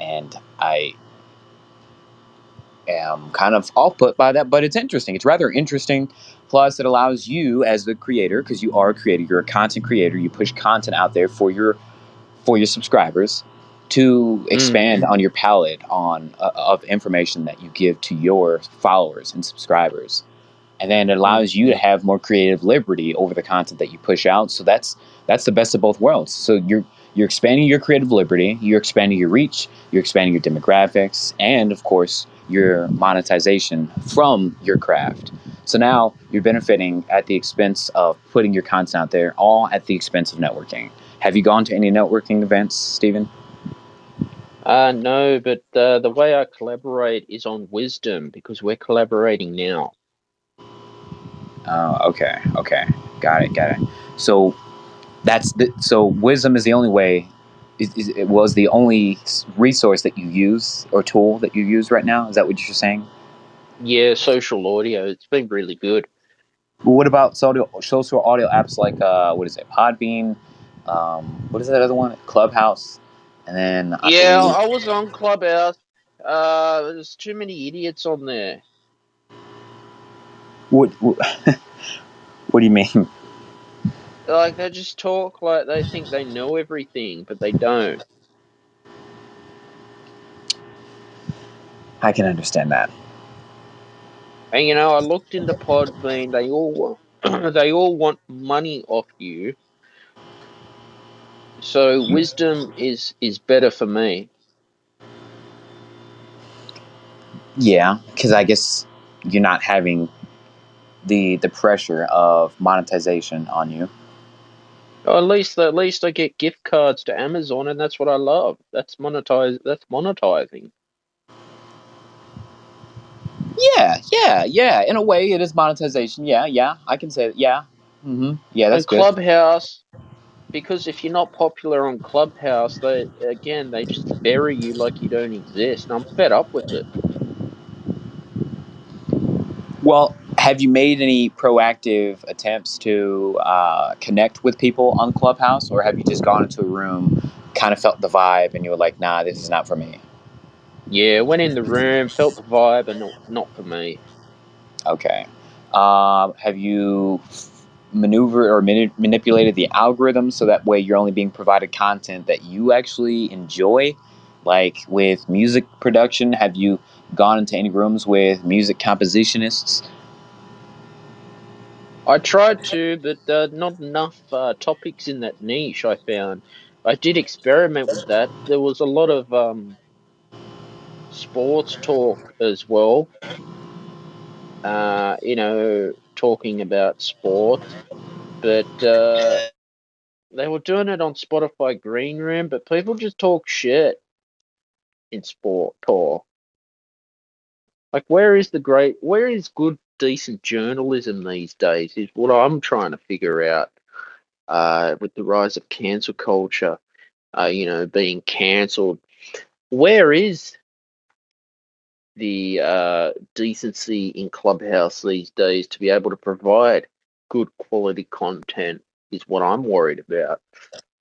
And i am kind of off put by that, but it's interesting. It's rather interesting. Plus, it allows you as the creator, because you are a creator, you're a content creator, you push content out there for your for your subscribers to mm, expand on your palette on uh, of information that you give to your followers and subscribers. And then it mm. allows you to have more creative liberty over the content that you push out. So that's that's the best of both worlds. So you're you're expanding your creative liberty you're expanding your reach you're expanding your demographics and of course your monetization from your craft. So now you're benefiting at the expense of putting your content out there all at the expense of networking. Have you gone to any networking events stephen Uh, no, but uh, the way I collaborate is on Wisdom because we're collaborating now. oh okay okay. Got it got it. So that's the, so wisdom is the only way is, is, it was the only resource that you use or tool that you use right now? Is that what you're saying? Yeah, social audio. It's been really good. well, what about social, social audio apps like uh, what is it podbean? Um, what is that other one? Clubhouse and then i Yeah, believe I was on Clubhouse. Uh, there's too many idiots on there. what, what, <laughs> what do you mean Like they just talk like they think they know everything, but they don't. i can understand that And you know, I looked into Podbean. They all want, <clears throat> they all want money off you. So wisdom is is better for me. yeah because i guess you're not having the the pressure of monetization on you Or at least at least I get gift cards to Amazon, and that's what I love. That's monetize. That's monetizing. Yeah, yeah, yeah. In a way, it is monetization. Yeah, yeah. I can say that. Yeah. Mm-hmm. Yeah, that's And good. Clubhouse, because if you're not popular on Clubhouse, they again they just bury you like you don't exist. And I'm fed up with it. Well, have you made any proactive attempts to uh, connect with people on Clubhouse, or have you just gone into a room, kind of felt the vibe, and you were like, "Nah, this is not for me." Yeah, went in the room, felt the vibe, and not not for me. Okay. Um, have you maneuvered or mani- manipulated the algorithm so that way you're only being provided content that you actually enjoy? Like with music production, have you gone into any rooms with music compositionists? I tried to, but uh, not enough uh, topics in that niche. I found. I did experiment with that. There was a lot of um, sports talk as well. Uh, you know, talking about sport, but uh, they were doing it on Spotify Green Room. But people just talk shit. in sport, Tor. Like, where is the great, where is good, decent journalism these days? Is what I'm trying to figure out. Uh, with the rise of cancel culture, uh, you know, being cancelled, where is the uh, decency in Clubhouse these days to be able to provide good quality content? Is what I'm worried about.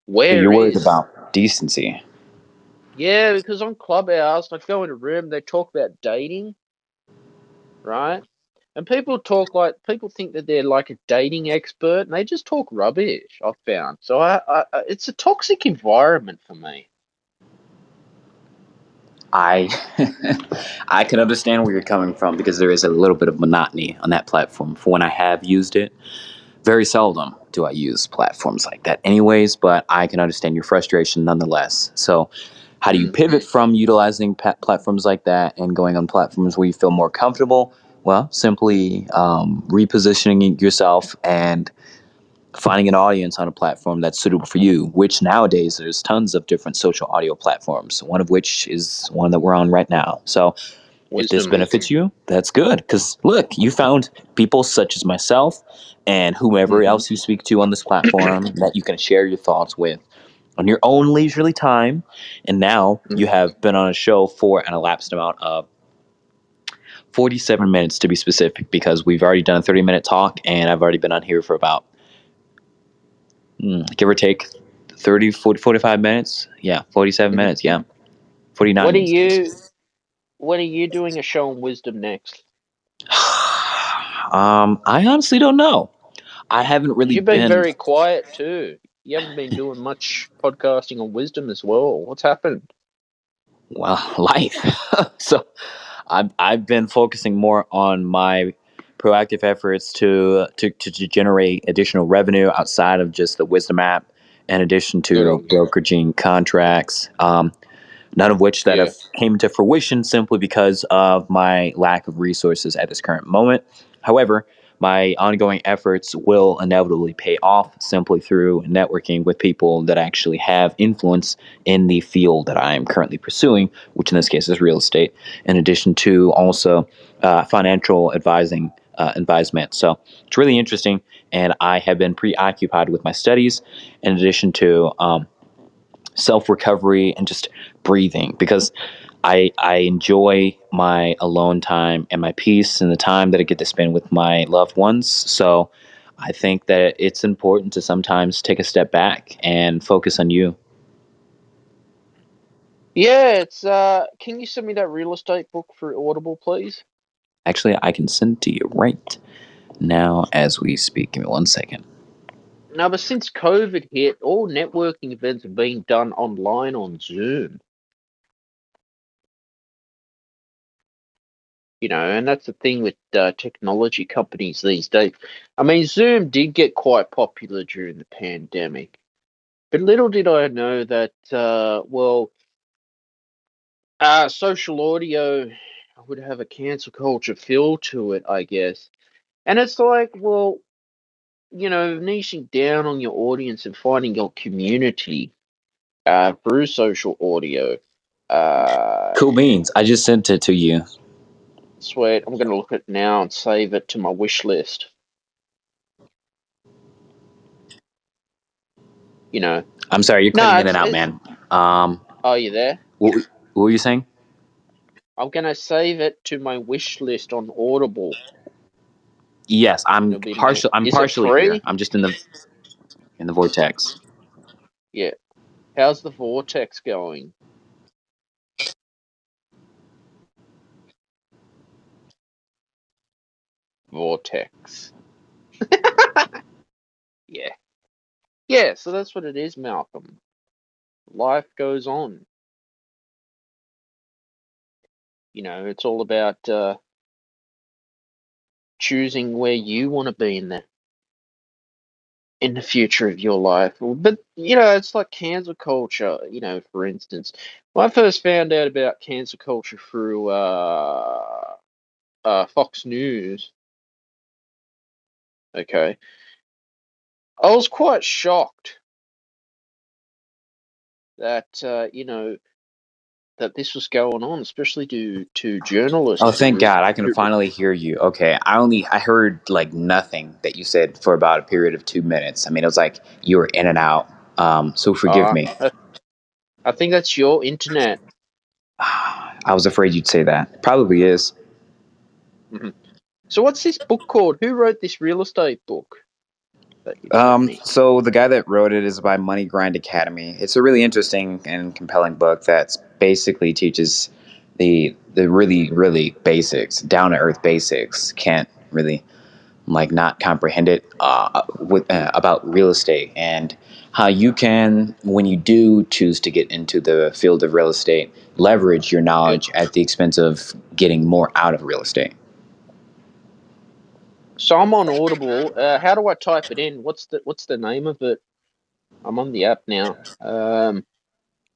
Where You're worried is- about decency. Yeah, because on Clubhouse, I go in a room, they talk about dating, right? And people talk like people think that they're like a dating expert, and they just talk rubbish. I've found so I I- it's a toxic environment for me. I <laughs> I can understand where you're coming from because there is a little bit of monotony on that platform. For when I have used it, very seldom do I use platforms like that, anyways. But I can understand your frustration nonetheless. So, how do you pivot from utilizing pa- platforms like that and going on platforms where you feel more comfortable? Well, simply um, repositioning yourself and finding an audience on a platform that's suitable for you, which nowadays there's tons of different social audio platforms, one of which is one that we're on right now. So if this benefits you, that's good. Because look, you found people such as myself and whomever Mhm. else you speak to on this platform <clears throat> that you can share your thoughts with on your own leisurely time. And now you Mhm. have been on a show for an elapsed amount of 47 minutes to be specific, because we've already done a 30 minute talk and I've already been on here for about give or take 30 40, 45 minutes yeah 47 Mhm. minutes yeah 49 What are you? what are you doing a show on wisdom next? <sighs> um i honestly don't know i haven't really You've been been very quiet too. You haven't been doing much podcasting on wisdom as well. What's happened? well <laughs> life <laughs> so I've, I've been focusing more on my proactive efforts to, to to to generate additional revenue outside of just the wisdom app in addition to you. brokeraging contracts um none of which that Yeah. have came to fruition simply because of my lack of resources at this current moment. However, my ongoing efforts will inevitably pay off simply through networking with people that actually have influence in the field that I am currently pursuing, which in this case is real estate, in addition to also uh, financial advising uh, advisement. So it's really interesting, and I have been preoccupied with my studies in addition to um, self recovery and just breathing because I I enjoy my alone time and my peace and the time that I get to spend with my loved ones. So I think that it's important to sometimes take a step back and focus on you. Yeah, it's uh can you send me that real estate book for Audible, please? Actually, I can send to you right now as we speak. Give me one second. Now, but since COVID hit, all networking events are being done online on Zoom. You know, and that's the thing with uh, technology companies these days. I mean, Zoom did get quite popular during the pandemic, but little did I know that, uh, well, uh, social audio would have a cancel culture feel to it, I guess. And it's like, well, you know, niching down on your audience and finding your community uh, through social audio. Uh, Cool beans. I just sent it to you. sweet. I'm going to look at it now and save it to my wish list. You know, I'm sorry, you're No, cutting in and out, man. Um, are you there? what, what were you saying? I'm going to save it to my wish list on Audible. Yes, I'm It'll be my- partial. I'm is partially here. I'm just in the in the vortex. Yeah. How's the vortex going? Vortex. <laughs> yeah. Yeah, so that's what it is, Malcolm. Life goes on. You know, it's all about uh, choosing where you want to be in the in the future of your life. But you know, it's like cancer culture. You know, for instance, I first found out about cancer culture through uh, uh, Fox News. Okay, I was quite shocked that uh, you know that this was going on, especially to to journalists. Oh, thank God! I can finally hear you. Okay, I only I heard like nothing that you said for about a period of two minutes. I mean, it was like you were in and out. Um, so forgive Uh, me. I- think that's your internet. <sighs> I was afraid you'd say that. Probably is. So what's this book called? Who wrote this real estate book? that you sent Um, so the guy that wrote it is by Money Grind Academy. It's a really interesting and compelling book that basically teaches the the really really basics, down to earth basics. Can't really like not comprehend it uh, with, uh, about real estate and how you can, when you do choose to get into the field of real estate, leverage your knowledge at the expense of getting more out of real estate. So I'm on Audible. Uh, how do I type it in? What's the What's the name of it? I'm on the app now. Um,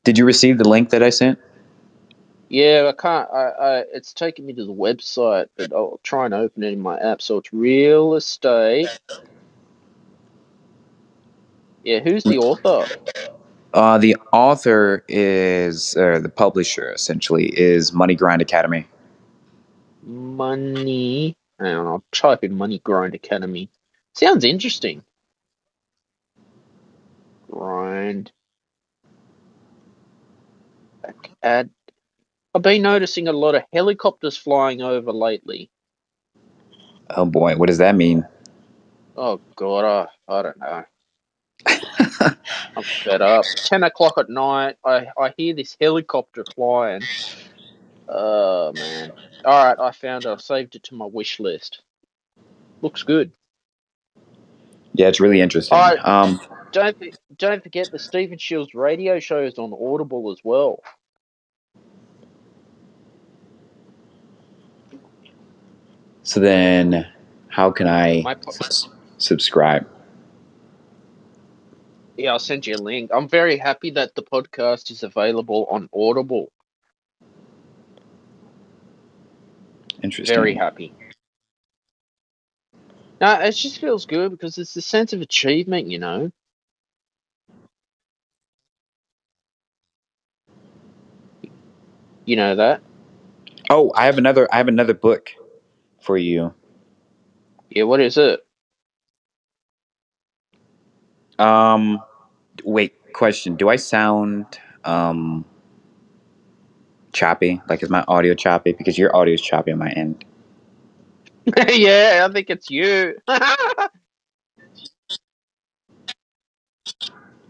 Did you receive the link that I sent? yeah, I can't. I, I It's taking me to the website, but I'll try and open it in my app. So it's real estate. Yeah, who's the author? Uh, the author is, or the publisher essentially, is Money Grind Academy. Money. Hang on, I'll type in Money Grind Academy. Sounds interesting. Grind. Add. I've been noticing a lot of helicopters flying over lately. Oh boy, what does that mean? Oh god, I, I don't know. <laughs> I'm fed up. Ten o'clock at night, I, I hear this helicopter flying. Oh man. Alright, I found it. I saved it to my wish list. Looks good. Yeah, it's really interesting. Alright. Um, Don't don't forget the Stephen Shiels radio show is on Audible as well. So then, how can I My po- subs- subscribe? Yeah, I'll send you a link. I'm very happy that the podcast is available on Audible. Interesting. Very happy. No, it just feels good because it's a sense of achievement, you know. You know that? Oh, I have another. I have another book for you. Yeah, what is it? Um, wait. Question: Do I sound um choppy? Like, is my audio choppy? Because your audio is choppy on my end. <laughs> yeah, I think it's you. <laughs>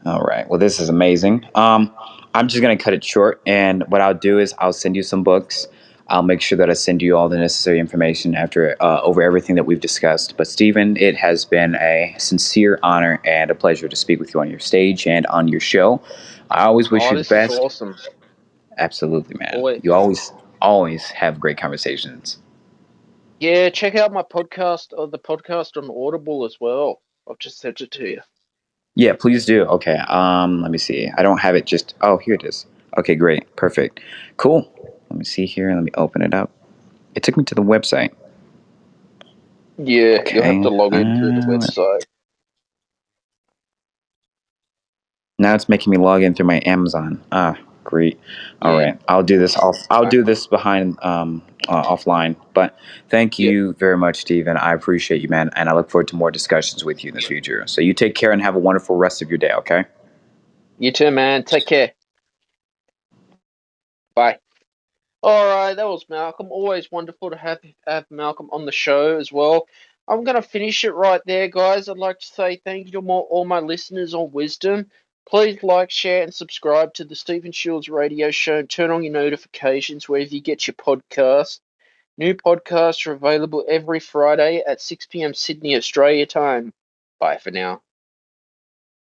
All right. Well, this is amazing. Um, I'm just gonna cut it short, and what I'll do is I'll send you some books. I'll make sure that I send you all the necessary information after uh, over everything that we've discussed. But Stephen, it has been a sincere honor and a pleasure to speak with you on your stage and on your show. I always wish oh, you the best. awesome. Absolutely, man. Always. You always always have great conversations. Yeah, check out my podcast or the podcast on Audible as well. I've just sent it to you. Yeah, please do. Okay. Um, let me see. I don't have it just oh here it is. Okay, great. Perfect. Cool. Let me see here. Let me open it up. It took me to the website. Yeah, you'll have to log in through the uh, website. Now it's making me log in through my Amazon. Ah, great. All Yeah. right, I'll do this. Off. I'll do this behind um uh, offline. But thank you very much, Stephen. I appreciate you, man, and I look forward to more discussions with you in the future. So you take care and have a wonderful rest of your day. Okay. You too, man. Take care. Bye. All right, that was Malcolm. Always wonderful to have have Malcolm on the show as well. I'm gonna finish it right there, guys. I'd like to say thank you to more, all my listeners on Wisdom. Please like, share, and subscribe to the Stephen Shiels Radio Show. And turn on your notifications wherever you get your podcast. New podcasts are available every Friday at 6 p.m. Sydney, Australia time. Bye for now.